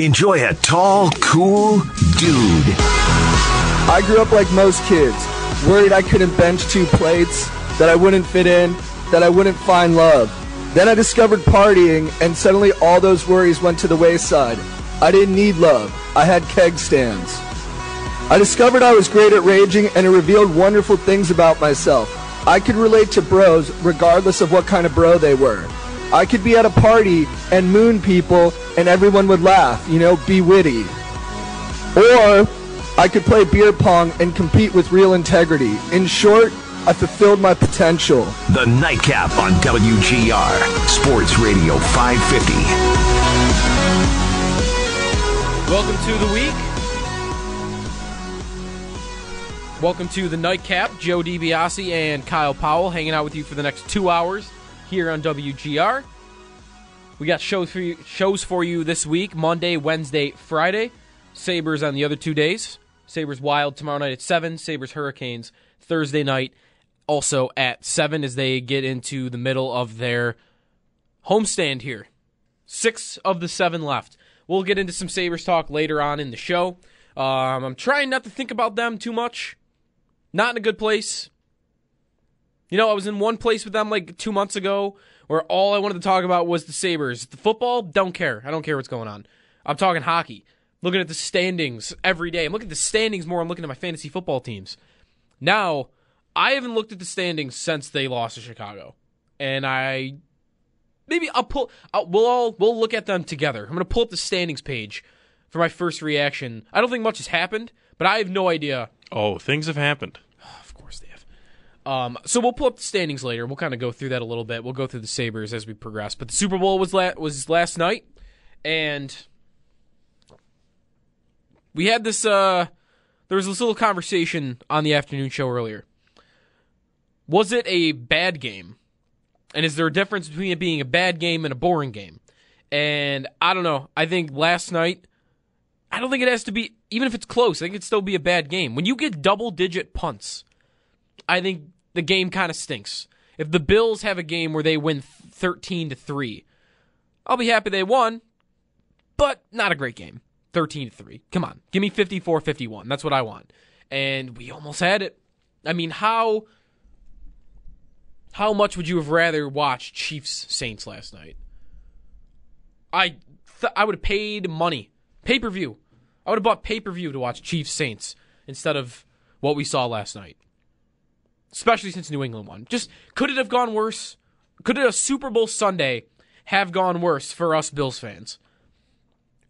Enjoy a tall, cool dude. I grew up like most kids, worried I couldn't bench two plates, that I wouldn't fit in, that I wouldn't find love. Then I discovered partying, and suddenly all those worries went to the wayside. I didn't need love, I had keg stands. I discovered I was great at raging, and it revealed wonderful things about myself. I could relate to bros regardless of what kind of bro they were. I could be at a party and moon people, and everyone would laugh, you know, be witty. Or I could play beer pong and compete with real integrity. In short, I fulfilled my potential. The Nightcap on WGR, Sports Radio 550. Welcome to the week. Welcome to the Nightcap. Joe DiBiase and Kyle Powell hanging out with you for the next two hours here on WGR. We got shows for you, shows for you this week Monday, Wednesday, Friday. Sabres on the other two days. Sabres Wild tomorrow night at 7. Sabres Hurricanes Thursday night also at 7 as they get into the middle of their homestand here. Six of the seven left. We'll get into some Sabres talk later on in the show. Um, I'm trying not to think about them too much. Not in a good place. You know, I was in one place with them like two months ago where all I wanted to talk about was the Sabres. The football, don't care. I don't care what's going on. I'm talking hockey. Looking at the standings every day. I'm looking at the standings more. I'm looking at my fantasy football teams. Now, I haven't looked at the standings since they lost to Chicago. And I maybe I'll pull I'll, we'll all we'll look at them together. I'm going to pull up the standings page for my first reaction. I don't think much has happened, but I have no idea. Oh, things have happened. Of course they have. Um, so we'll pull up the standings later. We'll kind of go through that a little bit. We'll go through the Sabres as we progress. But the Super Bowl was la- was last night, and we had this. Uh, there was this little conversation on the afternoon show earlier. Was it a bad game? And is there a difference between it being a bad game and a boring game? And I don't know. I think last night, I don't think it has to be, even if it's close, I think it'd still be a bad game. When you get double digit punts, I think the game kind of stinks. If the Bills have a game where they win 13 to 3, I'll be happy they won, but not a great game. 13 to 3. Come on. Give me 54 51. That's what I want. And we almost had it. I mean, how how much would you have rather watched Chiefs Saints last night? I th- I would have paid money, pay per view. I would have bought pay per view to watch Chiefs Saints instead of what we saw last night. Especially since New England won. Just could it have gone worse? Could a Super Bowl Sunday have gone worse for us Bills fans?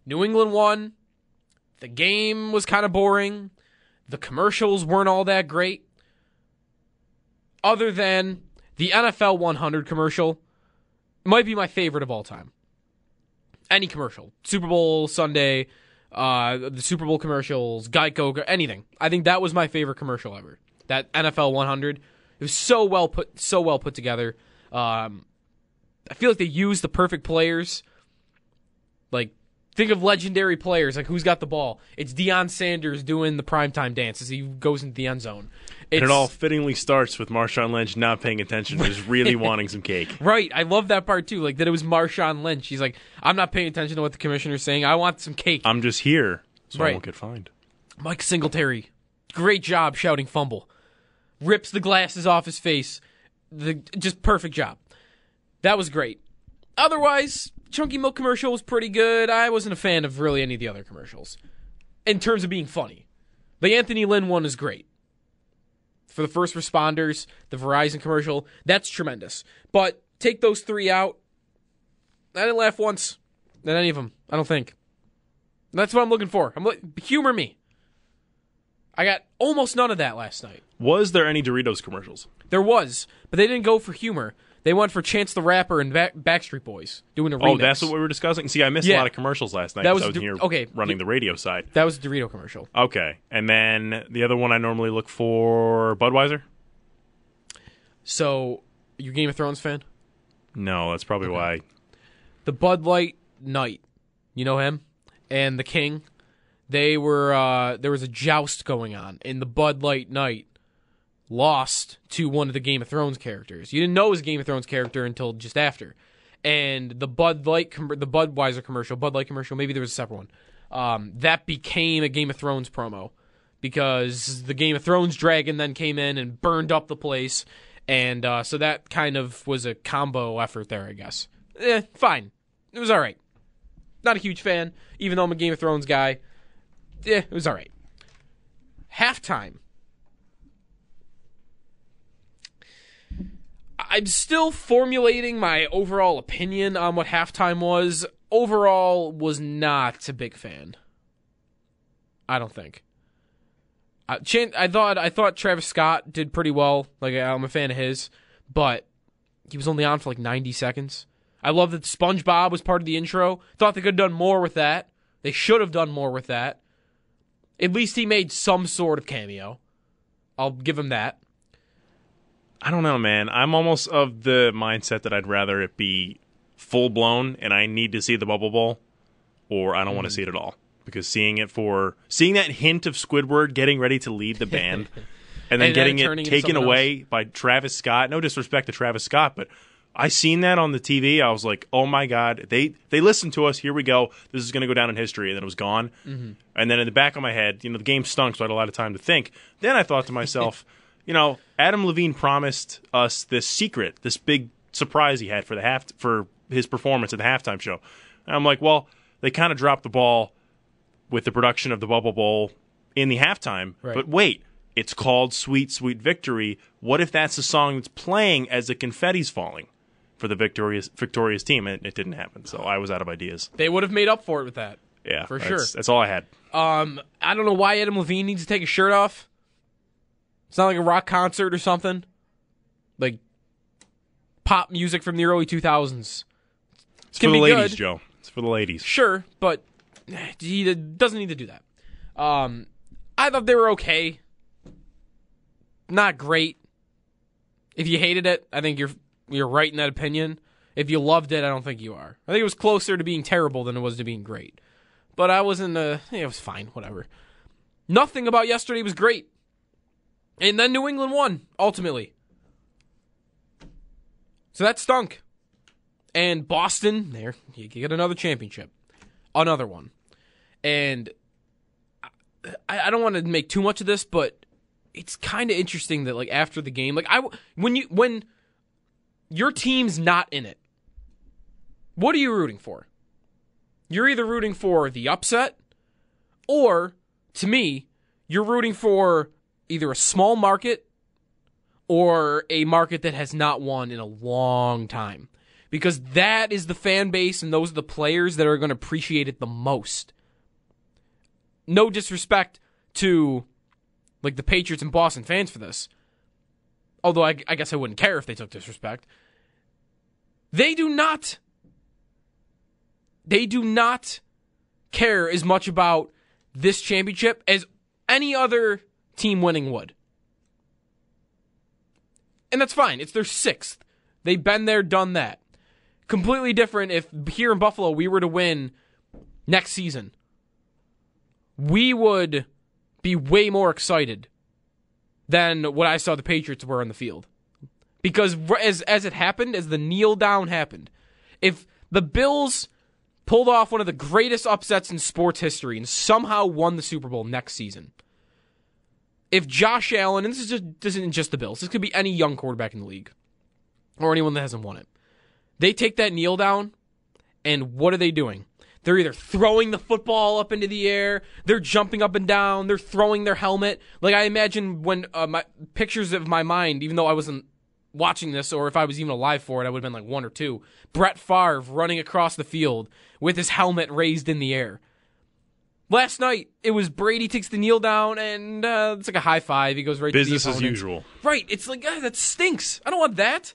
New England won. The game was kind of boring. The commercials weren't all that great. Other than the NFL 100 commercial might be my favorite of all time. Any commercial, Super Bowl Sunday, uh, the Super Bowl commercials, Geico, anything. I think that was my favorite commercial ever. That NFL 100. It was so well put, so well put together. Um, I feel like they used the perfect players. Like think of legendary players. Like who's got the ball? It's Deion Sanders doing the primetime dance as he goes into the end zone. It's, and it all fittingly starts with Marshawn Lynch not paying attention, just really wanting some cake. Right. I love that part too. Like that it was Marshawn Lynch. He's like, I'm not paying attention to what the commissioner's saying. I want some cake. I'm just here, so right. I won't get fined. Mike Singletary, great job shouting fumble. Rips the glasses off his face. The just perfect job. That was great. Otherwise, Chunky Milk commercial was pretty good. I wasn't a fan of really any of the other commercials in terms of being funny. The Anthony Lynn one is great for the first responders, the Verizon commercial, that's tremendous. But take those three out. I didn't laugh once at any of them. I don't think. That's what I'm looking for. I'm humor me. I got almost none of that last night. Was there any Doritos commercials? There was, but they didn't go for humor. They went for Chance the Rapper and Back- Backstreet Boys doing a oh, remix. Oh, that's what we were discussing. See, I missed Yeah. a lot of commercials last night. That was I was the- here okay. running the radio side. that was a Dorito commercial. Okay, and then the other one I normally look for Budweiser. So, you Game of Thrones fan? No, that's probably why. the Bud Light Knight, you know him, and the King. They were uh, there was a joust going on, and the Bud Light Knight lost to one of the Game of Thrones characters. You didn't know it was a Game of Thrones character until just after, and the Bud Light, com- the Budweiser commercial, Bud Light commercial, maybe there was a separate one. Um, that became a Game of Thrones promo because the Game of Thrones dragon then came in and burned up the place, and uh, so that kind of was a combo effort there, I guess. Eh, fine, it was all right. Not a huge fan, even though I'm a Game of Thrones guy. Yeah, it was all right. Halftime. I'm still formulating my overall opinion on what halftime was. Overall, was not a big fan. I don't think. I, Chan- I thought I thought Travis Scott did pretty well. Like I'm a fan of his, but he was only on for like 90 seconds. I love that SpongeBob was part of the intro. Thought they could have done more with that. They should have done more with that. At least he made some sort of cameo. I'll give him that. I don't know, man. I'm almost of the mindset that I'd rather it be full blown and I need to see the bubble bowl, or I don't want to mm. see it at all. Because seeing it for seeing that hint of Squidward getting ready to lead the band, and then And getting it taken away by Travis Scott. No disrespect to Travis Scott, but I seen that on the TV. I was like, oh my god, they they listened to us. Here we go. This is going to go down in history. And then it was gone. Mm-hmm. And then in the back of my head, you know, the game stunk, so I had a lot of time to think. Then I thought to myself, you know, Adam Levine promised us this secret, this big surprise he had for the half for his performance at the halftime show. And I'm like, well, they kind of dropped the ball with the production of the Bubble Bowl in the halftime. Right. But wait, it's called Sweet Sweet Victory. What if that's the song that's playing as the confetti's falling for the victorious victorious team? And it didn't happen. So I was out of ideas. They would have made up for it with that. Yeah, For that's, sure. That's all I had. Um, I don't know why Adam Levine needs to take his shirt off. It's not like a rock concert or something. Like pop music from the early 2000s. It's for the ladies, good. Joe. It's for the ladies. Sure, but he doesn't need to do that. Um, I thought they were okay. Not great. If you hated it, I think you're you're right in that opinion. If you loved it, I don't think you are. I think it was closer to being terrible than it was to being great. But I wasn't. Uh, it was fine. Whatever. Nothing about yesterday was great. And then New England won ultimately. So that stunk. And Boston, there, you get another championship. Another one. And I, I don't want to make too much of this, but it's kind of interesting that like after the game, like I when you when your team's not in it, what are you rooting for? You're either rooting for the upset or to me, you're rooting for either a small market or a market that has not won in a long time. Because that is the fan base and those are the players that are going to appreciate it the most. No disrespect to like the Patriots and Boston fans for this. Although I, I guess I wouldn't care if they took disrespect. They do not they do not care as much about this championship as any other team winning would. And that's fine. It's their sixth. They've been there, done that. Completely different if here in Buffalo we were to win next season. We would be way more excited than what I saw the Patriots were on the field. Because as as it happened, as the kneel down happened, if the Bills pulled off one of the greatest upsets in sports history and somehow won the Super Bowl next season, if Josh Allen, and this is just this isn't just the Bills, this could be any young quarterback in the league or anyone that hasn't won it. They take that kneel down, and what are they doing? They're either throwing the football up into the air, they're jumping up and down, they're throwing their helmet. Like I imagine when uh, my pictures of my mind, even though I wasn't watching this, or if I was even alive for it, I would have been like one or two. Brett Favre running across the field with his helmet raised in the air. Last night, it was Brady takes the kneel down and uh, it's like a high five. He goes right Business to the as usual. Right. It's like, ah, that stinks. I don't want that.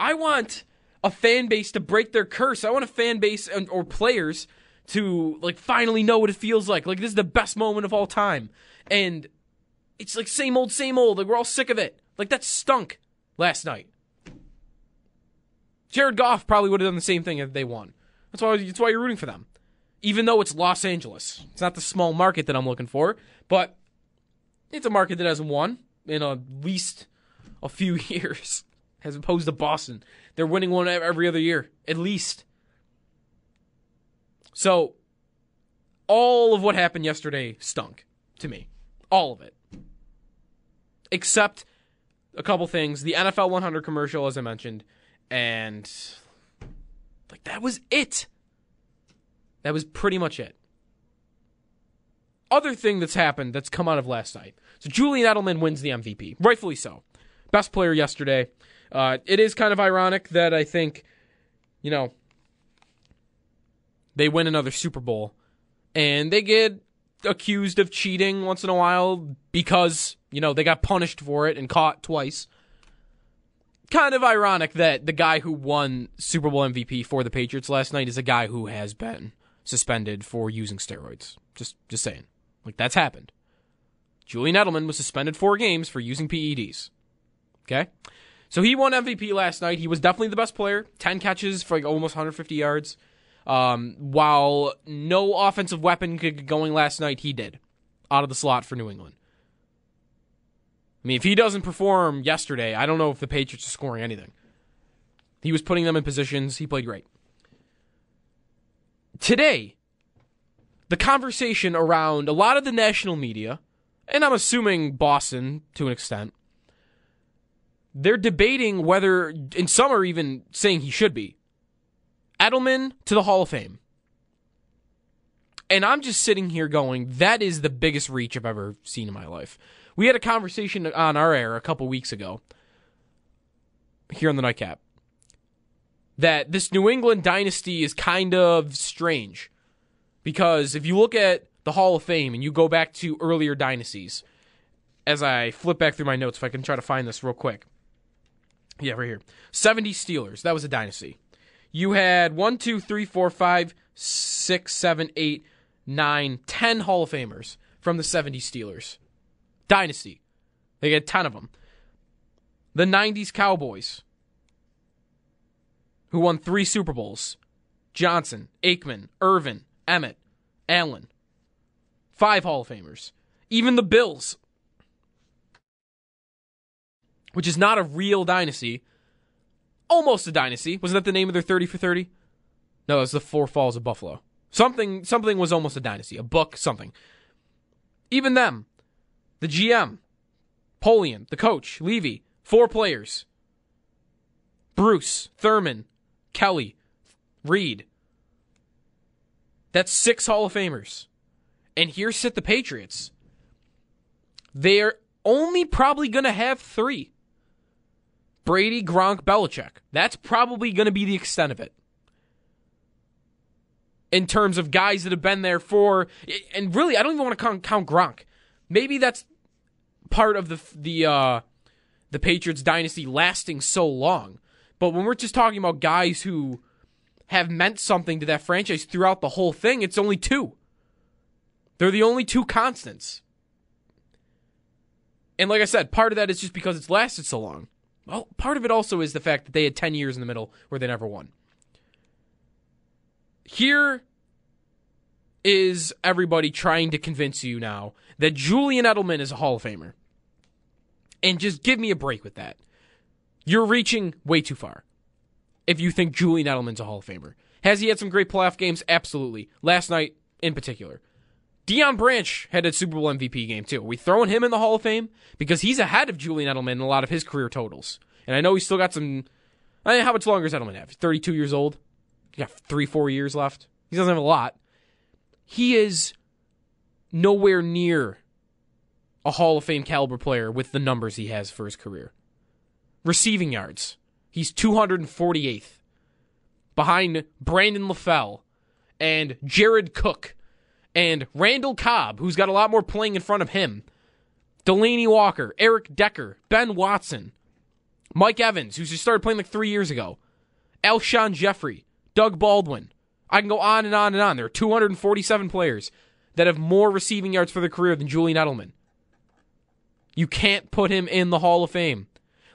I want a fan base to break their curse. I want a fan base and, or players to like finally know what it feels like. Like this is the best moment of all time, and it's like same old, same old. Like we're all sick of it. Like that stunk last night. Jared Goff probably would have done the same thing if they won. That's why. That's why you're rooting for them, even though it's Los Angeles. It's not the small market that I'm looking for, but it's a market that hasn't won in at least a few years, as opposed to Boston. They're winning one every other year, at least. So, all of what happened yesterday stunk to me. All of it. Except a couple things. The NFL 100 commercial, as I mentioned, and like that was it. That was pretty much it. Other thing that's happened that's come out of last night. So Julian Edelman wins the MVP, rightfully so. Best player yesterday. Uh, it is kind of ironic that I think, you know, they win another Super Bowl and they get accused of cheating once in a while because, you know, they got punished for it and caught twice. Kind of ironic that the guy who won Super Bowl MVP for the Patriots last night is a guy who has been suspended for using steroids. Just just saying. Like that's happened. Julian Edelman was suspended 4 games for using PEDs. Okay? So he won MVP last night. He was definitely the best player. 10 catches for like almost 150 yards. Um, while no offensive weapon could get going last night, he did out of the slot for New England. I mean, if he doesn't perform yesterday, I don't know if the Patriots are scoring anything. He was putting them in positions. He played great. Today, the conversation around a lot of the national media, and I'm assuming Boston to an extent, they're debating whether, and some are even saying he should be, Edelman to the Hall of Fame. And I'm just sitting here going, that is the biggest reach I've ever seen in my life. We had a conversation on our air a couple weeks ago here on the Nightcap that this New England dynasty is kind of strange because if you look at the Hall of Fame and you go back to earlier dynasties, as I flip back through my notes, if I can try to find this real quick. Yeah, right here. 70 Steelers. That was a dynasty. You had one, two, three, four, five, six, seven, eight, nine, ten Hall of Famers from the 70 Steelers. Dynasty. They had 10 of them. The 90s Cowboys, who won three Super Bowls Johnson, Aikman, Irvin, Emmitt, Allen. Five Hall of Famers. Even the Bills, which is not a real dynasty, almost a dynasty. Wasn't that the name of their 30 for 30? No, it was the Four Falls of Buffalo. Something something was almost a dynasty, a book, something. Even them, the GM, Polian, the coach, Levy, four players. Bruce, Thurman, Kelly, Reed. That's six Hall of Famers. And here sit the Patriots. They're only probably going to have three Brady, Gronk, Belichick. That's probably going to be the extent of it. In terms of guys that have been there for, and really, I don't even want to count, Gronk. Maybe that's part of the the uh, the Patriots dynasty lasting so long. But when we're just talking about guys who have meant something to that franchise throughout the whole thing, it's only two. They're the only two constants. And like I said, part of that is just because it's lasted so long. Well, part of it also is the fact that they had 10 years in the middle where they never won. Here is everybody trying to convince you now that Julian Edelman is a Hall of Famer. And just give me a break with that. You're reaching way too far if you think Julian Edelman's a Hall of Famer. Has he had some great playoff games? Absolutely. Last night in particular. Deion Branch had a Super Bowl MVP game too. Are we throwing him in the Hall of Fame? Because he's ahead of Julian Edelman in a lot of his career totals. And I know he's still got some. I mean, how much longer does Edelman have? 32 years old? He got three, four years left. He doesn't have a lot. He is nowhere near a Hall of Fame caliber player with the numbers he has for his career. Receiving yards. He's 248th. Behind Brandon LaFell and Jared Cook and Randall Cobb, who's got a lot more playing in front of him. Delanie Walker, Eric Decker, Ben Watson. Mike Evans, who just started playing like three years ago. Alshon Jeffery, Doug Baldwin. I can go on and on and on. There are 247 players that have more receiving yards for their career than Julian Edelman. You can't put him in the Hall of Fame.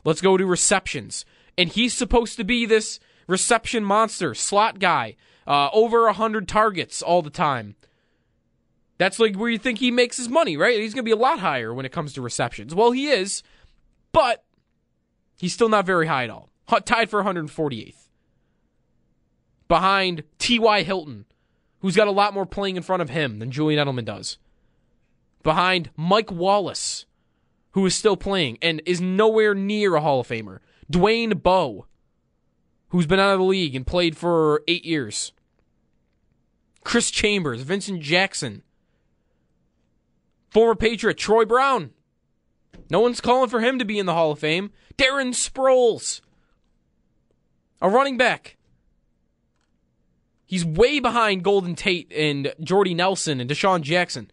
Let's go to receptions. And he's supposed to be this reception monster, slot guy, uh, over 100 targets all the time. That's like where you think he makes his money, right? He's going to be a lot higher when it comes to receptions. Well, he is, but he's still not very high at all. Tied for 148th. Behind T.Y. Hilton, who's got a lot more playing in front of him than Julian Edelman does. Behind Mike Wallace, who is still playing and is nowhere near a Hall of Famer. Dwayne Bowe, who's been out of the league and played for eight years. Chris Chambers, Vincent Jackson, former Patriot Troy Brown. No one's calling for him to be in the Hall of Fame. Darren Sproles, a running back. He's way behind Golden Tate and Jordy Nelson and DeSean Jackson.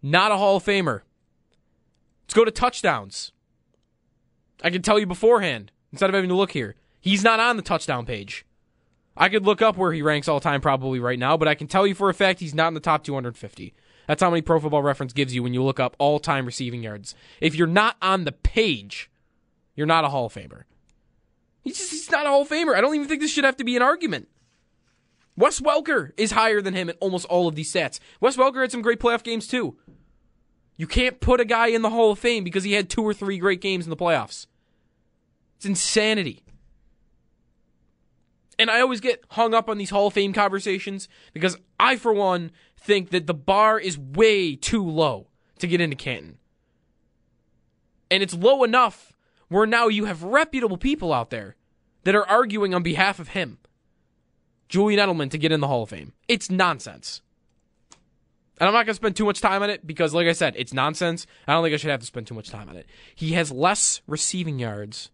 Not a Hall of Famer. Let's go to touchdowns. I can tell you beforehand instead of having to look here. He's not on the touchdown page. I could look up where he ranks all time probably right now, but I can tell you for a fact he's not in the top 250. That's how many Pro Football Reference gives you when you look up all time receiving yards. If you're not on the page, you're not a Hall of Famer. He's just he's not a Hall of Famer. I don't even think this should have to be an argument. Wes Welker is higher than him in almost all of these stats. Wes Welker had some great playoff games too. You can't put a guy in the Hall of Fame because he had two or three great games in the playoffs. It's insanity. And I always get hung up on these Hall of Fame conversations because I, for one, think that the bar is way too low to get into Canton. And it's low enough where now you have reputable people out there that are arguing on behalf of him, Julian Edelman, to get in the Hall of Fame. It's nonsense. And I'm not going to spend too much time on it because, like I said, it's nonsense. I don't think I should have to spend too much time on it. He has less receiving yards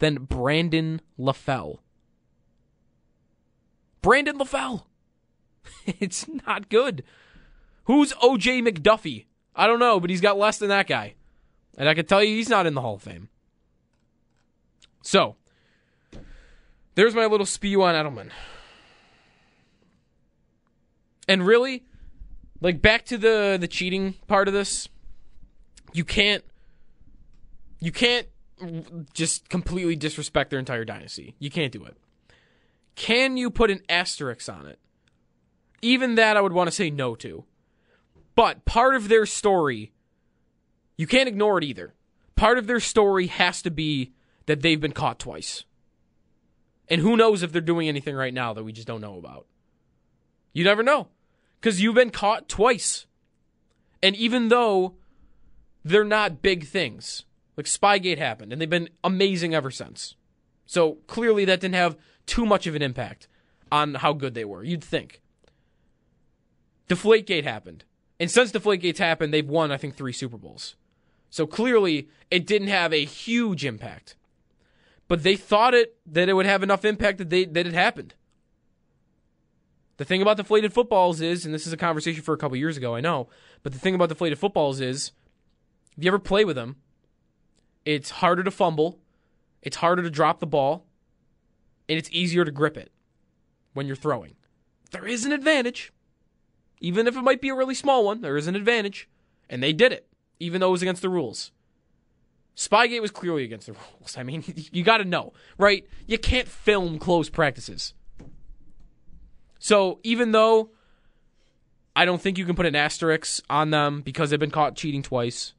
than Brandon LaFell. Brandon LaFell. it's not good. Who's OJ McDuffie? I don't know, but he's got less than that guy. And I can tell you he's not in the Hall of Fame. So, there's my little spew on Edelman. And really, like back to the the cheating part of this, you can't you can't just completely disrespect their entire dynasty. You can't do it. Can you put an asterisk on it? Even that I would want to say no to. But part of their story, you can't ignore it either. Part of their story has to be that they've been caught twice. And who knows if they're doing anything right now that we just don't know about. You never know. Because you've been caught twice. And even though they're not big things, like Spygate happened, and they've been amazing ever since. So clearly that didn't have too much of an impact on how good they were, you'd think. Deflategate happened. And since Deflategate's happened, they've won, I think, three Super Bowls. So clearly, it didn't have a huge impact. But they thought it that it would have enough impact that they that it happened. The thing about deflated footballs is, and this is a conversation for a couple years ago, I know, but the thing about deflated footballs is, if you ever play with them, it's harder to fumble, it's harder to drop the ball, and it's easier to grip it when you're throwing. There is an advantage. Even if it might be a really small one, there is an advantage. And they did it, even though it was against the rules. Spygate was clearly against the rules. I mean, you got to know, right? You can't film close practices. So even though I don't think you can put an asterisk on them because they've been caught cheating twice,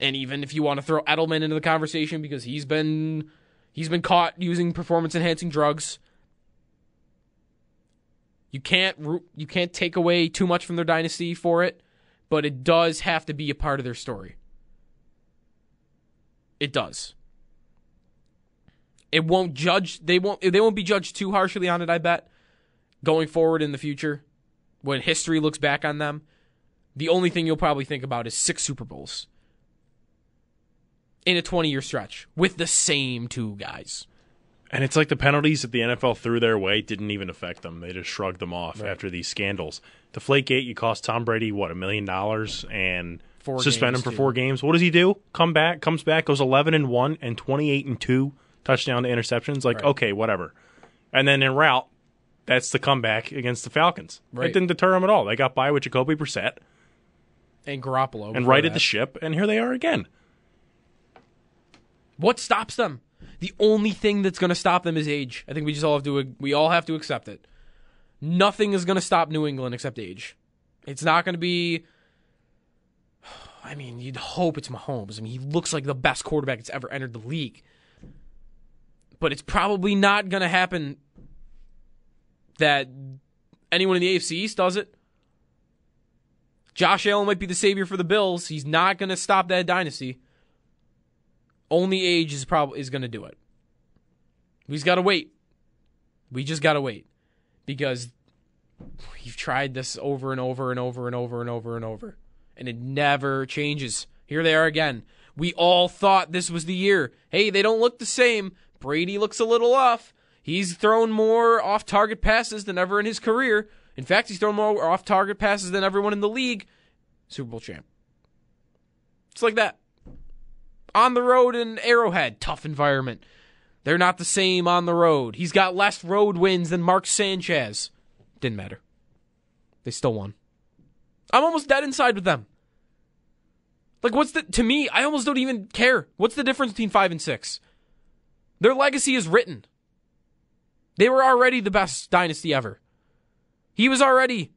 and even if you want to throw Edelman into the conversation because he's been he's been caught using performance enhancing drugs, you can't you can't take away too much from their dynasty for it, but it does have to be a part of their story. It does. It won't judge they won't they won't be judged too harshly on it, I bet. Going forward in the future, when history looks back on them, the only thing you'll probably think about is six Super Bowls in a 20 year stretch with the same two guys. And it's like the penalties that the NFL threw their way didn't even affect them. They just shrugged them off right. after these scandals. Deflategate, you cost Tom Brady, what, a million dollars? And Four suspend him for too. four games. What does he do? Come back, comes back, goes eleven and one and twenty eight and two, touchdown to interceptions. Like Right. okay, whatever. And then in route, that's the comeback against the Falcons. Right. It didn't deter him at all. They got by with Jacoby Brissett and Garoppolo and righted that. the ship, and here they are again. What stops them? The only thing that's going to stop them is age. I think we just all have to we all have to accept it. Nothing is going to stop New England except age. It's not going to be. I mean, you'd hope it's Mahomes. I mean, he looks like the best quarterback that's ever entered the league. But it's probably not going to happen that anyone in the AFC East does it. Josh Allen might be the savior for the Bills. He's not going to stop that dynasty. Only age is probably is going to do it. We just got to wait. We just got to wait because we've tried this over and over and over and over and over and over, and it never changes. Here they are again. We all thought this was the year. Hey, they don't look the same. Brady looks a little off. He's thrown more off target passes than ever in his career. In fact, he's thrown more off target passes than everyone in the league. Super Bowl champ. It's like that. On the road in Arrowhead, tough environment. They're not the same on the road. He's got less road wins than Mark Sanchez. Didn't matter. They still won. I'm almost dead inside with them. Like, what's the. To me, I almost don't even care. What's the difference between 5 and 6? Their legacy is written. They were already the best dynasty ever. He was already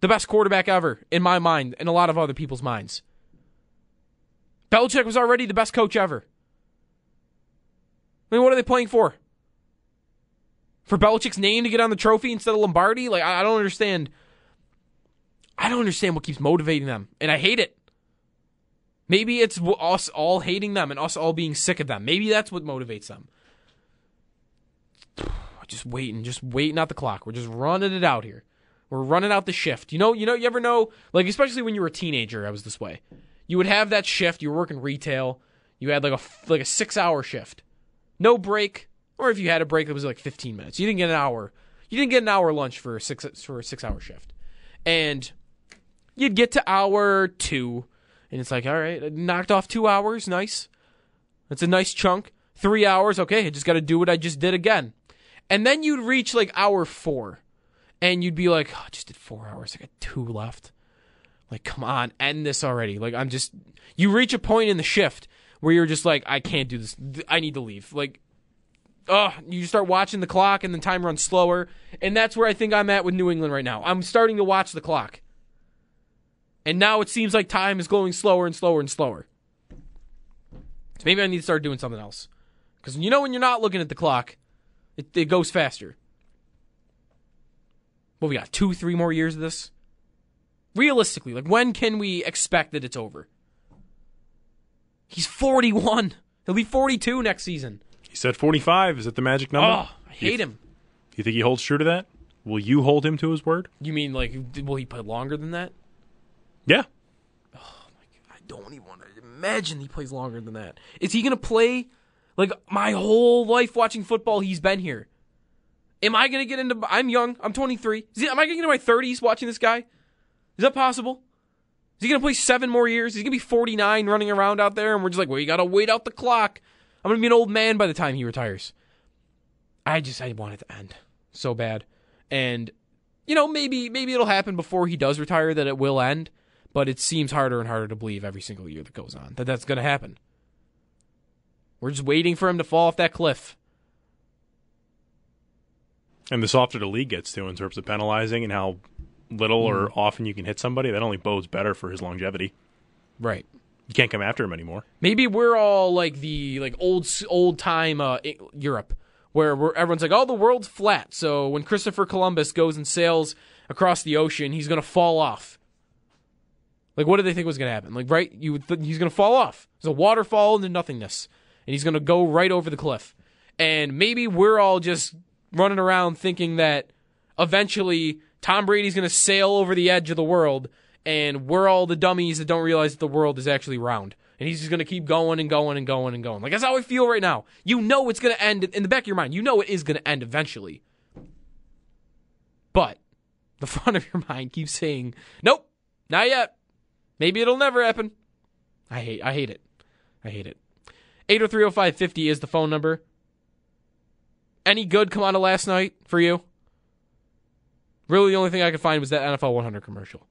the best quarterback ever, in my mind, and a lot of other people's minds. Belichick was already the best coach ever. I mean, what are they playing for? For Belichick's name to get on the trophy instead of Lombardi? Like, I don't understand. I don't understand what keeps motivating them, and I hate it. Maybe it's us all hating them and us all being sick of them. Maybe that's what motivates them. Just waiting, just waiting out the clock. We're just running it out here. We're running out the shift. You know, you know, you ever know, like especially when you were a teenager, I was this way. You would have that shift. You were working retail. You had like a like a six hour shift, no break, or if you had a break, it was like fifteen minutes. You didn't get an hour. You didn't get an hour lunch for a six for a six hour shift, and you'd get to hour two, and it's like, all right, knocked off two hours, nice. That's a nice chunk. Three hours, okay. I just got to do what I just did again, and then you'd reach like hour four, and you'd be like, oh, I just did four hours. I got two left. Like, come on, end this already. Like, I'm just. You reach a point in the shift where you're just like, I can't do this. I need to leave. Like, oh you start watching the clock and the time runs slower. And that's where I think I'm at with New England right now. I'm starting to watch the clock. And now it seems like time is going slower and slower and slower. So maybe I need to start doing something else. Because you know when you're not looking at the clock, it, it goes faster. What we got? Two, three more years of this? Realistically, like when can we expect that it's over? He's 41. He'll be 42 next season. He said 45. Is that the magic number? Oh, I hate him. You think he holds true to that? Will you hold him to his word? You mean like will he play longer than that? Yeah. Oh my god, I don't even want to imagine he plays longer than that. Is he going to play like my whole life watching football he's been here? Am I going to get into I'm young. I'm 23. Is he, am I going to get into my 30s watching this guy? Is that possible? Is he going to play 7 more years? He's going to be 49 running around out there and we're just like, "Well, you got to wait out the clock." I'm going to be an old man by the time he retires. I just I want it to end so bad. And you know, maybe maybe it'll happen before he does retire that it will end, but it seems harder and harder to believe every single year that goes on that that's going to happen. We're just waiting for him to fall off that cliff. And the softer the league gets to in terms of penalizing and how little Hmm. or often you can hit somebody, that only bodes better for his longevity. Right. You can't come after him anymore. Maybe we're all like the like old old time uh, Europe, where we're, everyone's like, "Oh, the world's flat." So when Christopher Columbus goes and sails across the ocean, he's gonna fall off. Like, what did they think was gonna happen? Like, right? You th- he's gonna fall off. There's a waterfall into nothingness, and he's gonna go right over the cliff. And maybe we're all just running around thinking that eventually Tom Brady's gonna sail over the edge of the world, and we're all the dummies that don't realize that the world is actually round. And he's just gonna keep going and going and going and going. Like that's how I feel right now. You know it's gonna end in the back of your mind. You know it is gonna end eventually. But the front of your mind keeps saying, Nope, not yet. Maybe it'll never happen. I hate I hate it. I hate it. 8030550 is the phone number. Any good come out of last night for you? Really, the only thing I could find was that NFL 100 commercial,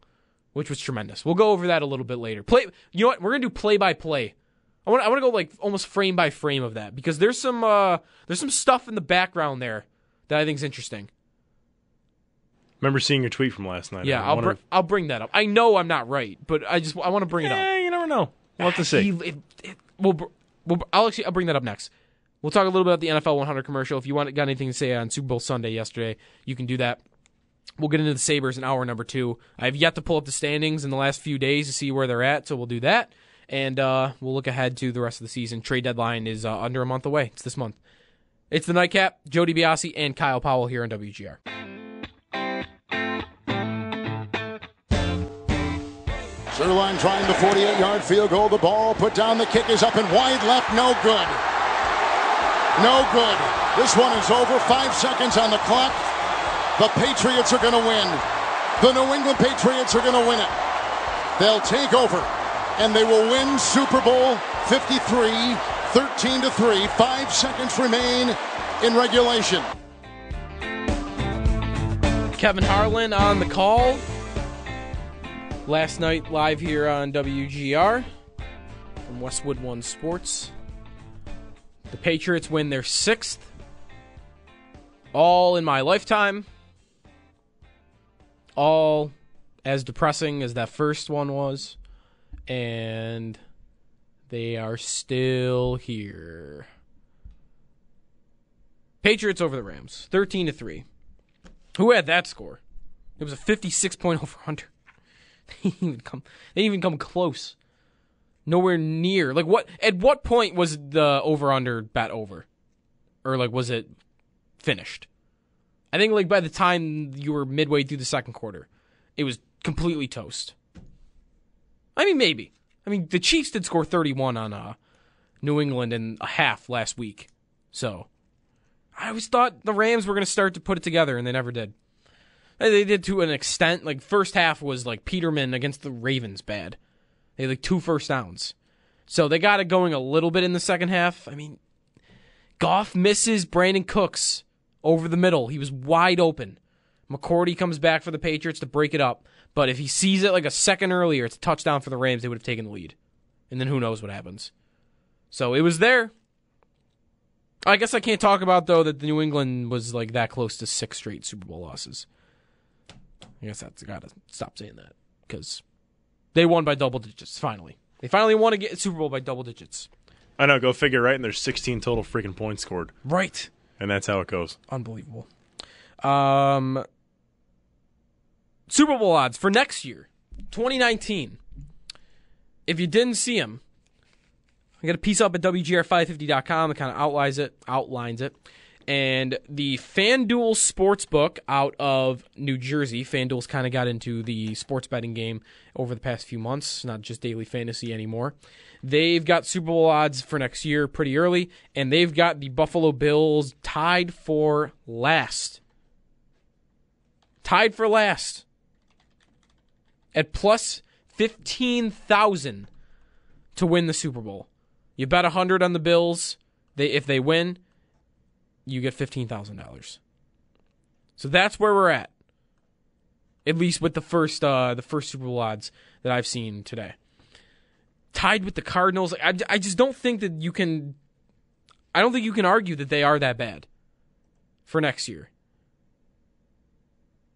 which was tremendous. We'll go over that a little bit later. Play, you know what? We're gonna do play by play. I want I want to go like almost frame by frame of that because there's some uh, there's some stuff in the background there that I think is interesting. Remember seeing your tweet from last night. Yeah, I I'll wonder br- I'll bring that up. I know I'm not right, but I just I want to bring if- it up. Eh, you never know. We'll have to see. It- it- we'll, we'll, I'll actually I'll bring that up next. We'll talk a little bit about the NFL 100 commercial. If you want got anything to say on Super Bowl Sunday yesterday, you can do that. We'll get into the Sabres in hour number two. I have yet to pull up the standings in the last few days to see where they're at, so we'll do that. And uh, we'll look ahead to the rest of the season. Trade deadline is uh, under a month away. It's this month. It's the nightcap. Joe DiBiase and Kyle Powell here on WGR. Zuerlein trying the 48 yard field goal. The ball put down. The kick is up and wide left. No good. No good. This one is over. Five seconds on the clock. The Patriots are going to win. The New England Patriots are going to win it. They'll take over and they will win Super Bowl 53, 13 to 3. Five seconds remain in regulation. Kevin Harlan on the call. Last night, live here on WGR from Westwood One Sports. The Patriots win their sixth, all in my lifetime. All as depressing as that first one was. And they are still here. Patriots over the Rams, 13 to 3. Who had that score? It was a 56 point over under. They didn't even come. They didn't even come close. Nowhere near. Like what? At what point was the over under bet over, or like was it finished? I think like by the time you were midway through the second quarter, it was completely toast. I mean, maybe. I mean, the Chiefs did score 31 on uh, New England in a half last week, so I always thought the Rams were going to start to put it together, and they never did. They did to an extent. Like first half was like Peterman against the Ravens bad. They had like two first downs, so they got it going a little bit in the second half. I mean, Goff misses Brandin Cooks over the middle. He was wide open. McCourty comes back for the Patriots to break it up, but if he sees it like a second earlier, it's a touchdown for the Rams. They would have taken the lead, and then who knows what happens. So it was there. I guess I can't talk about though that the New England was like that close to six straight Super Bowl losses. I guess that's gotta stop saying that because they won by double digits. Finally, they finally won a get- Super Bowl by double digits. I know. Go figure, right? And there's 16 total freaking points scored, Right, and that's how it goes. unbelievable. Um, Super Bowl odds for next year, 2019. If you didn't see them, I got a piece up at WGR550.com that kind of outlines it. Outlines it. And the FanDuel Sportsbook out of New Jersey, FanDuel's kind of got into the sports betting game over the past few months, not just daily fantasy anymore. They've got Super Bowl odds for next year pretty early, and they've got the Buffalo Bills tied for last. Tied for last. At plus 15,000 to win the Super Bowl. You bet 100 on the Bills, they if they win, you get $15,000. So that's where we're at. At least with the first uh, the first Super Bowl odds that I've seen today. Tied with the Cardinals, I, I just don't think that you can I don't think you can argue that they are that bad for next year.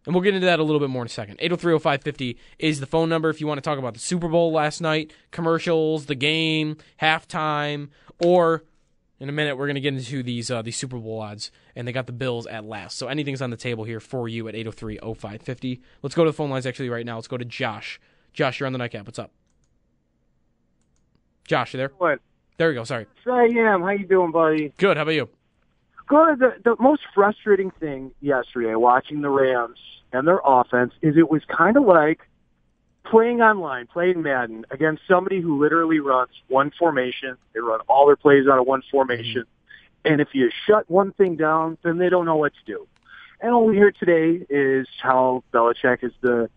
And we'll get into that a little bit more in a second. 8030550 is the phone number if you want to talk about the Super Bowl last night, commercials, the game, halftime, or in a minute we're going to get into these uh, these Super Bowl odds and they got the Bills at last. So anything's on the table here for you at 8030550. Let's go to the phone lines actually right now. Let's go to Josh. Josh, you're on the nightcap. What's up? Josh, you there? What? There we go. Sorry. I am. How you doing, buddy? Good. How about you? Good. The, the most frustrating thing yesterday, watching the Rams and their offense, is it was kind of like playing online, playing Madden against somebody who literally runs one formation. They run all their plays out of one formation, and if you shut one thing down, then they don't know what to do. And all we hear today is how Belichick is the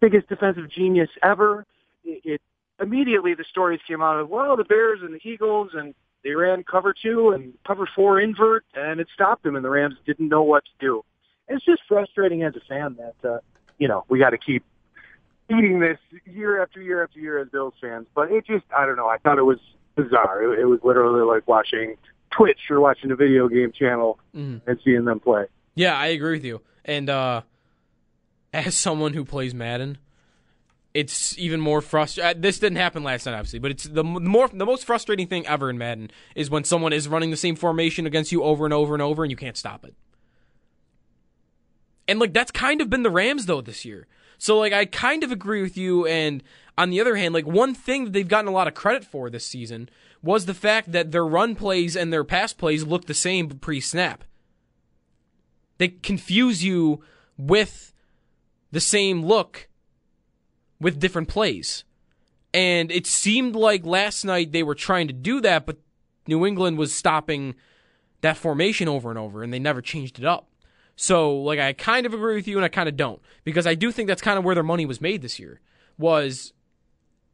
biggest defensive genius ever. it, it immediately the stories came out of well, the Bears and the Eagles and they ran cover two and cover four invert, and it stopped them, and the Rams didn't know what to do. It's just frustrating as a fan that uh, you know we got to keep eating this year after year after year as Bills fans. But it just, I don't know. I thought it was bizarre. It, it was literally like watching Twitch or watching a video game channel Mhm. and seeing them play. Yeah, I agree with you. And uh, as someone who plays Madden, it's even more frustrating. This didn't happen last night, obviously, but it's the more the most frustrating thing ever in Madden is when someone is running the same formation against you over and over and over, and you can't stop it. And like that's kind of been the Rams though this year. So like I kind of agree with you. And on the other hand, like one thing that they've gotten a lot of credit for this season was the fact that their run plays and their pass plays look the same pre-snap. They confuse you with the same look with different plays. And it seemed like last night they were trying to do that, but New England was stopping that formation over and over, and they never changed it up. So, like, I kind of agree with you, and I kind of don't, because I do think that's kind of where their money was made this year, was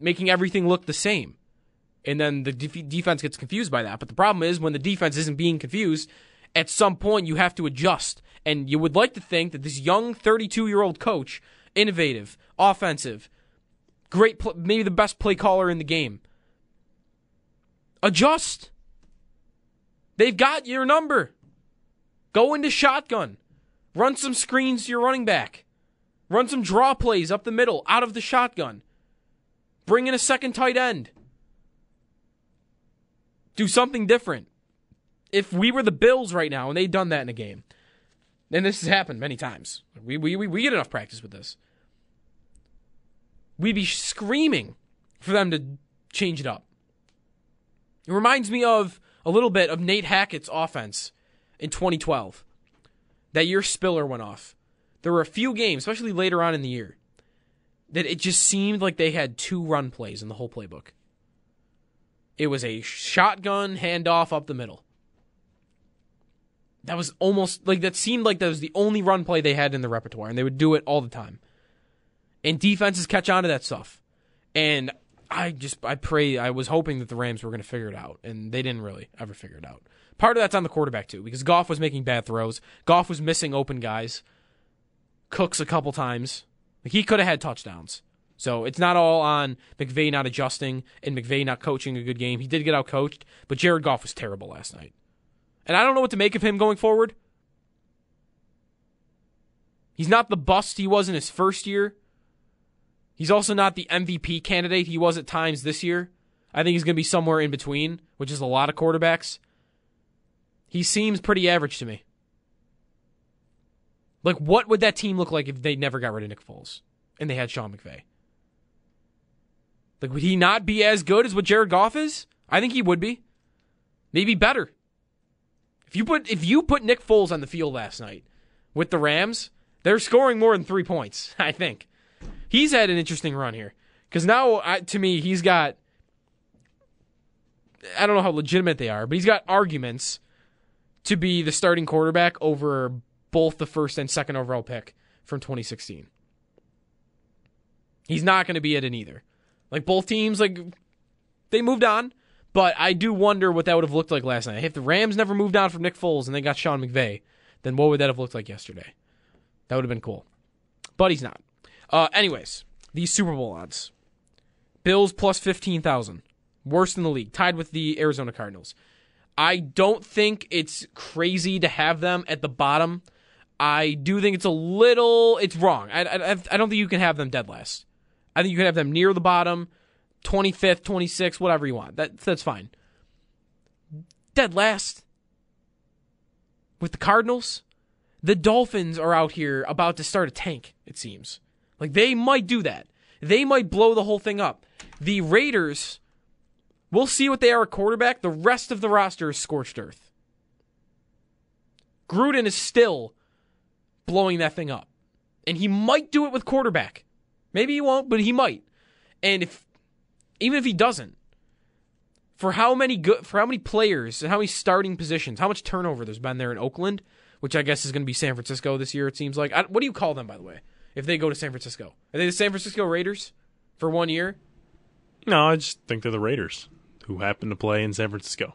making everything look the same, and then the def- defense gets confused by that. But the problem is when the defense isn't being confused, at some point you have to adjust, and you would like to think that this young 32 year old coach, innovative, offensive, great, pl- maybe the best play caller in the game, adjust. They've got your number. Go into shotgun. Run some screens to your running back. Run some draw plays up the middle, out of the shotgun. Bring in a second tight end. Do something different. If we were the Bills right now and they'd done that in a game, and this has happened many times, we, we, we, get enough practice with this. We'd be screaming for them to change it up. It reminds me of a little bit of Nate Hackett's offense in 2012. That year Spiller went off. There were a few games, especially later on in the year, that it just seemed like they had two run plays in the whole playbook. It was a shotgun handoff up the middle. That was almost like that seemed like that was the only run play they had in the repertoire, and they would do it all the time. And defenses catch on to that stuff. And I just I pray I was hoping that the Rams were going to figure it out, and they didn't really ever figure it out. Part of that's on the quarterback too, because Goff was making bad throws. Goff was missing open guys. Cooks a couple times. Like he could have had touchdowns. So it's not all on McVay not adjusting and McVay not coaching a good game. He did get out coached, but Jared Goff was terrible last night. And I don't know what to make of him going forward. He's not the bust he was in his first year. He's also not the MVP candidate he was at times this year. I think he's going to be somewhere in between, which is a lot of quarterbacks. He seems pretty average to me. Like, what would that team look like if they never got rid of Nick Foles and they had Sean McVay? Like, would he not be as good as what Jared Goff is? I think he would be. Maybe better. If you put if you put Nick Foles on the field last night with the Rams, they're scoring more than three points. I think he's had an interesting run here because now, I, to me, he's got. I don't know how legitimate they are, but he's got arguments to be the starting quarterback over both the first and second overall pick from 2016. He's not going to be it in either. Like both teams, like they moved on, but I do wonder what that would have looked like last night. If the Rams never moved on from Nick Foles and they got Sean McVay, then what would that have looked like yesterday? That would have been cool. But he's not. Uh, anyways, these Super Bowl odds. Bills plus 15,000. Worst in the league, tied with the Arizona Cardinals. I don't think it's crazy to have them at the bottom. I do think it's a little. It's wrong. I, I, I don't think you can have them dead last. I think you can have them near the bottom, 25th, 26th, whatever you want. That that's fine. Dead last with the Cardinals. The Dolphins are out here about to start a tank, it seems. Like they might do that. They might blow the whole thing up. The Raiders, we'll see what they are at quarterback. The rest of the roster is scorched earth. Gruden is still blowing that thing up. And he might do it with quarterback. Maybe he won't, but he might. And if even if he doesn't, for how many good for how many players and how many starting positions, how much turnover there's been there in Oakland, which I guess is going to be San Francisco this year. It seems like. I, what do you call them, by the way? If they go to San Francisco, are they the San Francisco Raiders for one year? No, I just think they're the Raiders who happen to play in San Francisco.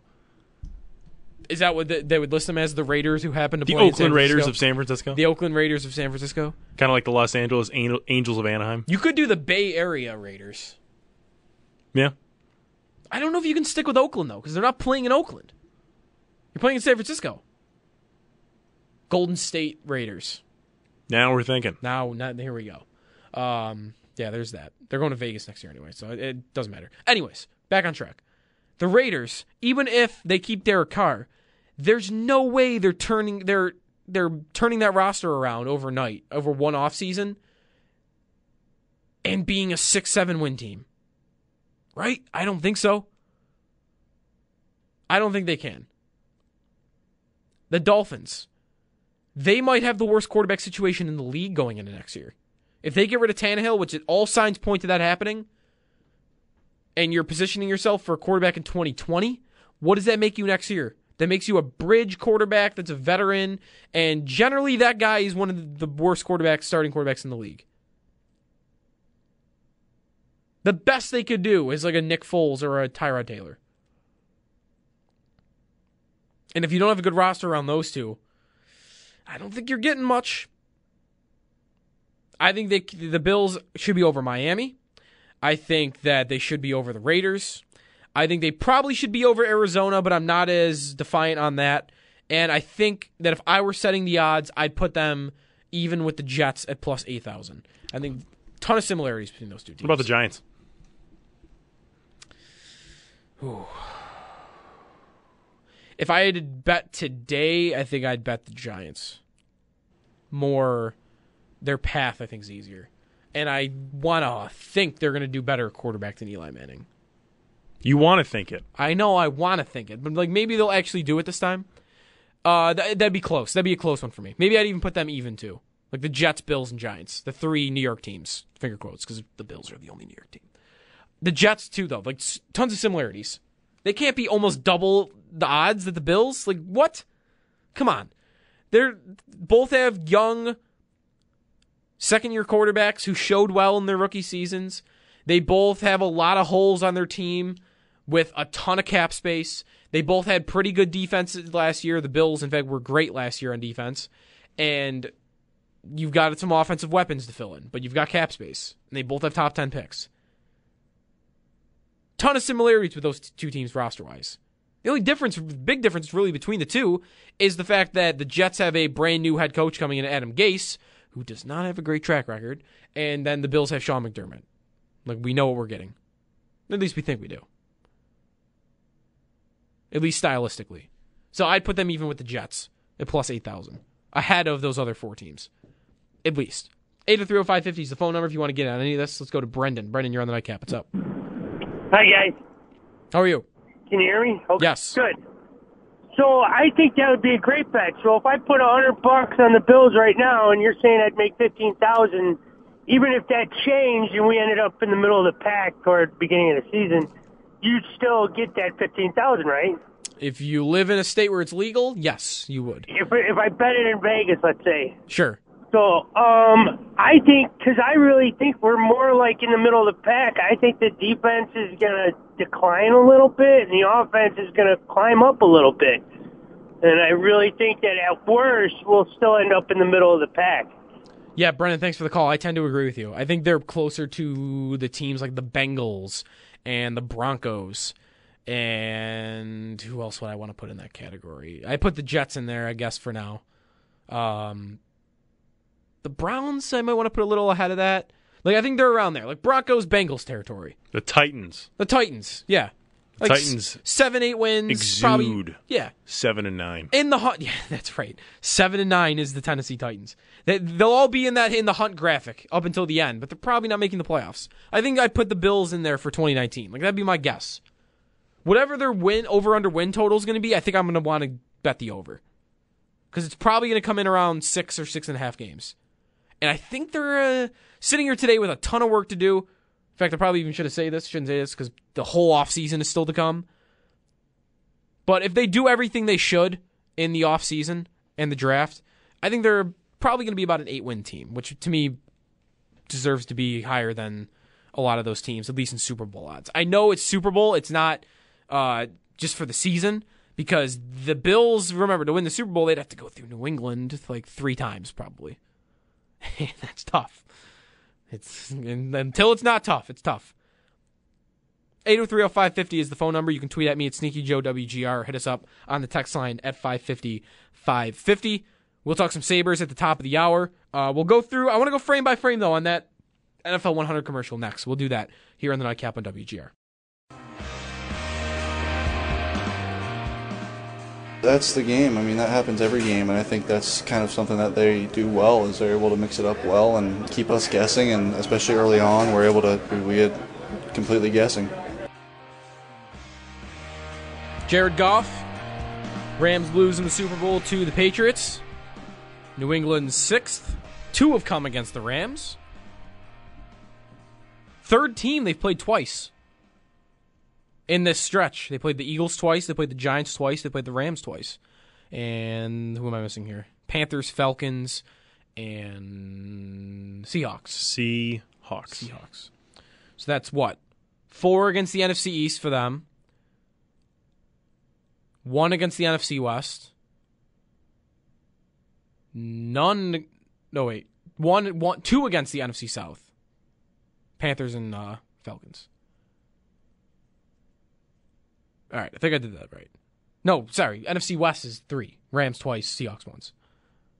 Is that what they, they would list them as? The Raiders who happen to The play in San Oakland Raiders of San Francisco. the Oakland Raiders of San Francisco. kind of like the Los Angeles Angel- Angels of Anaheim. You could do the Bay Area Raiders. Yeah. I don't know if you can stick with Oakland though, because they're not playing in Oakland. You're playing in San Francisco. Golden State Raiders. Now we're thinking. Now, not, here we go. Um, yeah, there's that. They're going to Vegas next year anyway, so it, it doesn't matter. Anyways, back on track. The Raiders, even if they keep Derek Carr, there's no way they're turning they're they're turning that roster around overnight over one off season and being a six seven win team. Right? I don't think so. I don't think they can. The Dolphins, they might have the worst quarterback situation in the league going into next year. If they get rid of Tannehill, which it, all signs point to that happening, and you're positioning yourself for a quarterback in 2020, what does that make you next year? That makes you a bridge quarterback that's a veteran, and generally that guy is one of the worst quarterbacks, starting quarterbacks in the league. The best they could do is like a Nick Foles or a Tyrod Taylor. And if you don't have a good roster around those two, I don't think you're getting much. I think they, the Bills should be over Miami. I think that they should be over the Raiders. I think they probably should be over Arizona, but I'm not as defiant on that. And I think that if I were setting the odds, I'd put them even with the Jets at plus 8,000. I think ton of similarities between those two teams. What about the Giants? If I had to bet today, I think I'd bet the Giants. More, their path I think is easier, and I want to think they're going to do better quarterback than Eli Manning. You want to think it. I know I want to think it, but like maybe they'll actually do it this time. Uh, th- that'd be close. That'd be a close one for me. Maybe I'd even put them even too, like the Jets, Bills, and Giants, the three New York teams. Finger quotes because the Bills are the only New York team. The Jets too, though, like tons of similarities. They can't be almost double the odds that the Bills. Like what? Come on, they're both have young second year quarterbacks who showed well in their rookie seasons. They both have a lot of holes on their team with a ton of cap space. They both had pretty good defenses last year. The Bills, in fact, were great last year on defense. And you've got some offensive weapons to fill in, but you've got cap space. And they both have top 10 picks. Ton of similarities with those two teams roster wise. The only difference, big difference really between the two, is the fact that the Jets have a brand new head coach coming in, Adam Gase, who does not have a great track record, and then the Bills have Sean McDermott. Like we know what we're getting. At least we think we do. At least stylistically. So I'd put them even with the Jets at plus 8,000, ahead of those other four teams. At least. 8030550 is the phone number if you want to get on any of this. Let's go to Brendan. Brendan, you're on the nightcap. What's up? Hi guys, How are you? can you hear me? Okay. Yes. Good. So I think that would be a great bet. So if I put a hundred bucks on the Bills right now, and you're saying I'd make fifteen thousand, even if that changed and we ended up in the middle of the pack or at the beginning of the season, you'd still get that fifteen thousand, right? If you live in a state where it's legal, yes, you would. If if I bet it in Vegas, let's say. Sure. So, um, I think because I really think we're more like in the middle of the pack. I think the defense is going to decline a little bit, and the offense is going to climb up a little bit. And I really think that at worst we'll still end up in the middle of the pack. Yeah, Brendan, thanks for the call. I tend to agree with you. I think they're closer to the teams like the Bengals and the Broncos. And who else would I want to put in that category? I put the Jets in there, I guess, for now. Um, the Browns, I might want to put a little ahead of that. Like, I think they're around there. Like Broncos, Bengals territory. The Titans, The Titans, yeah. Like s- Titans seven, eight wins. exude. Probably, yeah. seven and nine. In the hunt, yeah, that's right. Seven and nine is the Tennessee Titans. They, they'll all be in that in the hunt graphic up until the end, but they're probably not making the playoffs. I think I put the Bills in there for 2019. Like that'd be my guess. Whatever their win over under win total is going to be, I think I'm going to want to bet the over because it's probably going to come in around six or six and a half games. And I think they're uh, sitting here today with a ton of work to do. In fact, I probably even should have said this. Shouldn't say this because the whole offseason is still to come. But if they do everything they should in the offseason and the draft, I think they're probably going to be about an eight win team, which to me deserves to be higher than A lot of those teams, at least in Super Bowl odds. I know it's Super Bowl. It's not uh, just for the season because the Bills. Remember to win the Super Bowl, they'd have to go through New England like three times probably. That's tough. It's until it's not tough. It's tough. 8030550 is the phone number. You can tweet at me at Sneaky Joe WGR. Hit us up on the text line at 550 550. We'll talk some Sabres at the top of the hour. Uh, we'll go through, I want to go frame by frame, though, on that NFL 100 commercial next. We'll do that here on the Nightcap on WGR. That's the game. I mean, that happens every game, and I think that's kind of something that they do well. Is they're able to mix it up well and keep us guessing, and especially early on, we're able to we get completely guessing. Jared Goff, Rams lose in the Super Bowl to the Patriots. New England's sixth. Two have come against the Rams. Third team they've played twice in this stretch. They played the Eagles twice, they played the Giants twice, they played the Rams twice. And who am I missing here? Panthers, Falcons, and Seahawks. Seahawks. Seahawks. So that's what? Four against the NFC East for them. One against the NFC West. None. No, wait. One, one, two against the NFC South. Panthers and uh, Falcons. All right, I think I did that right. No, sorry. NFC West is three. Rams twice, Seahawks once.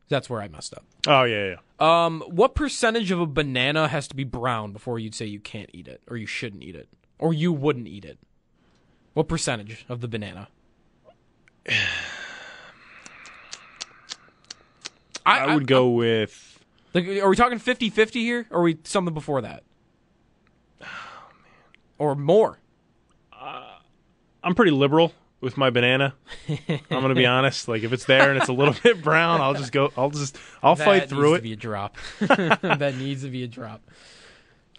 That's where I messed up. Oh yeah, yeah. Um, what percentage of a banana has to be brown before you'd say you can't eat it, or you shouldn't eat it, or you wouldn't eat it? What percentage of the banana? I, I would go with. Like, are we talking 50-50 here, or are we something before that? Oh, man. or more? I'm pretty liberal with my banana. I'm gonna be honest. Like if it's there and it's a little bit brown, I'll just go. I'll just. I'll that fight through needs it. To be a drop. that needs to be a drop.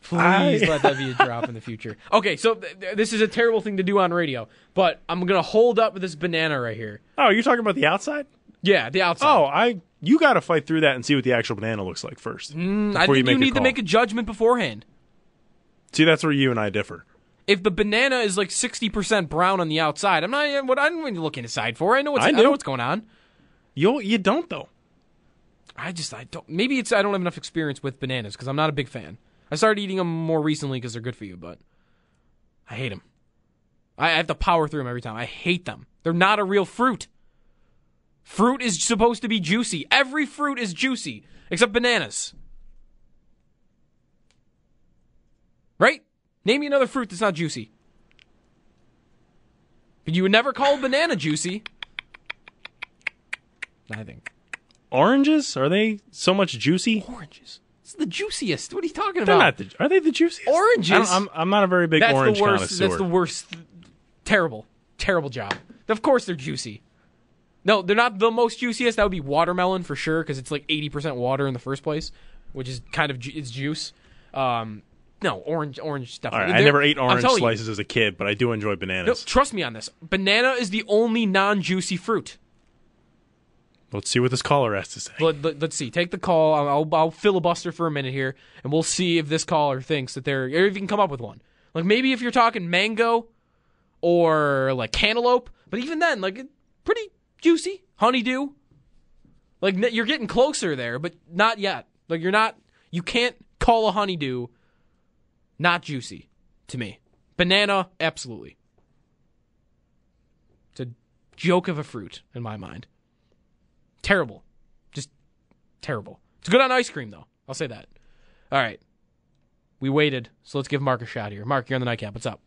Please I- let that be a drop in the future. Okay, so th- th- this is a terrible thing to do on radio, but I'm gonna hold up with this banana right here. Oh, you're talking about the outside? Yeah, the outside. Oh, I. You got to fight through that and see what the actual banana looks like first. Mm, I think you, make a need to call. make a judgment beforehand. See, that's where you and I differ. If the banana is like 60% brown on the outside, I'm not. Eh, what I'm really looking inside for. I know what's. I I, know what's going on. You you don't though. I just I don't. Maybe it's I don't have enough experience with bananas because I'm not a big fan. I started eating them more recently because they're good for you, but I hate them. I have to power through them every time. I hate them. They're not a real fruit. Fruit is supposed to be juicy. Every fruit is juicy except bananas. Right? Name me another fruit that's not juicy. But you would never call a banana juicy. I think. Oranges are they so much juicy? Oranges. It's the juiciest. What are you talking about? They're about? not. The, are they the juiciest? Oranges? I'm I'm not a very big that's orange the worst. connoisseur. That's the worst. Terrible, terrible job. Of course they're juicy. No, they're not the most juiciest. That would be watermelon for sure because it's like eighty percent water in the first place, which is kind of ju- it's juice. Um, no, orange, orange stuff. Right, I never ate orange telling you. slices as a kid, but I do enjoy No, bananas. trust me on this. Banana is the only non-juicy fruit. Let's see what this caller has to say. Let, let, us see. Take the call. I'll, I'll, I'll filibuster for a minute here, and we'll see if this caller thinks that they're, or if you can come up with one. Like maybe if you're talking mango or like cantaloupe, but even then, like pretty juicy. Honeydew. Like you're getting closer there, but not yet. Like you're not. You can't call a honeydew not juicy to me. Banana, absolutely. It's a joke of a fruit in my mind. Terrible. Just terrible. It's good on ice cream, though. I'll say that. All right. We waited, so let's give Mark a shot here. Mark, you're on the nightcap. What's up?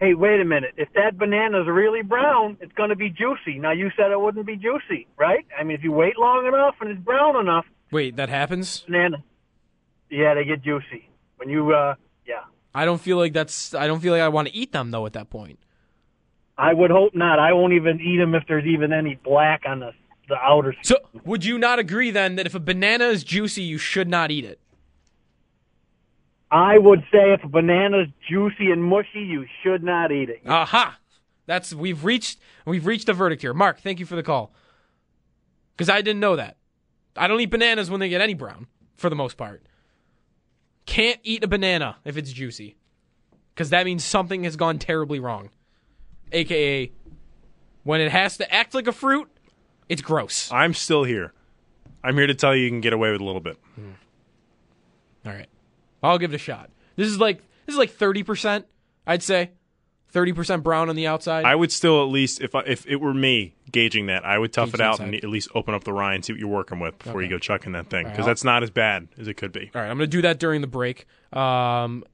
Hey, wait a minute. If that banana's really brown, it's going to be juicy. Now, you said it wouldn't be juicy, right? I mean, if you wait long enough and it's brown enough, Wait, that happens? banana, yeah, they get juicy. When you, uh, yeah. I don't feel like that's. I don't feel like I want to eat them though. At that point, I would hope not. I won't even eat them if there's even any black on the the outer. so would you not agree then that if a banana is juicy, you should not eat it? I would say if a banana's juicy and mushy, you should not eat it. Aha! That's we've reached. We've reached a verdict here. Mark, thank you for the call. Because I didn't know that. I don't eat bananas when they get any brown, for the most part. Can't eat a banana if it's juicy. Because that means something has gone terribly wrong. AKA, when it has to act like a fruit, it's gross. I'm still here. I'm here to tell you you can get away with a little bit. Hmm. All right. I'll give it a shot. This is like this is like 30%, I'd say. 30% brown on the outside. I would still at least, if I, if it were me gauging that, I would tough Gauge it out and at least open up the rye and see what you're working with before you Okay. go chucking that thing All right, because I'll- that's not as bad as it could be. All right, I'm going to do that during the break. Um,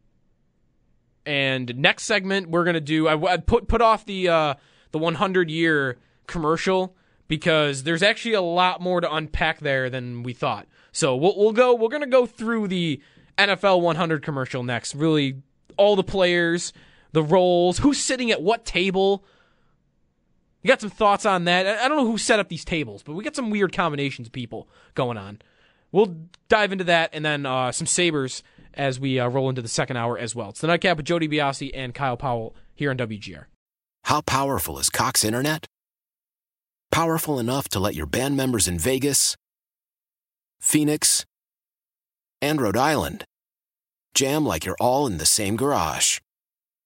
and next segment we're going to do. I, I put put off the uh, the 100 year commercial because there's actually a lot more to unpack there than we thought. So we'll we'll go. We're going to go through the NFL 100 commercial next. Really, all the players, the roles, who's sitting at what table. You got some thoughts on that? I don't know who set up these tables, but we got some weird combinations of people going on. We'll dive into that and then uh, some Sabres as we uh, roll into the second hour as well. It's the Nightcap with Joe DiBiase and Kyle Powell here on WGR. How powerful is Cox Internet? Powerful enough to let your band members in Vegas, Phoenix, and Rhode Island jam like you're all in the same garage.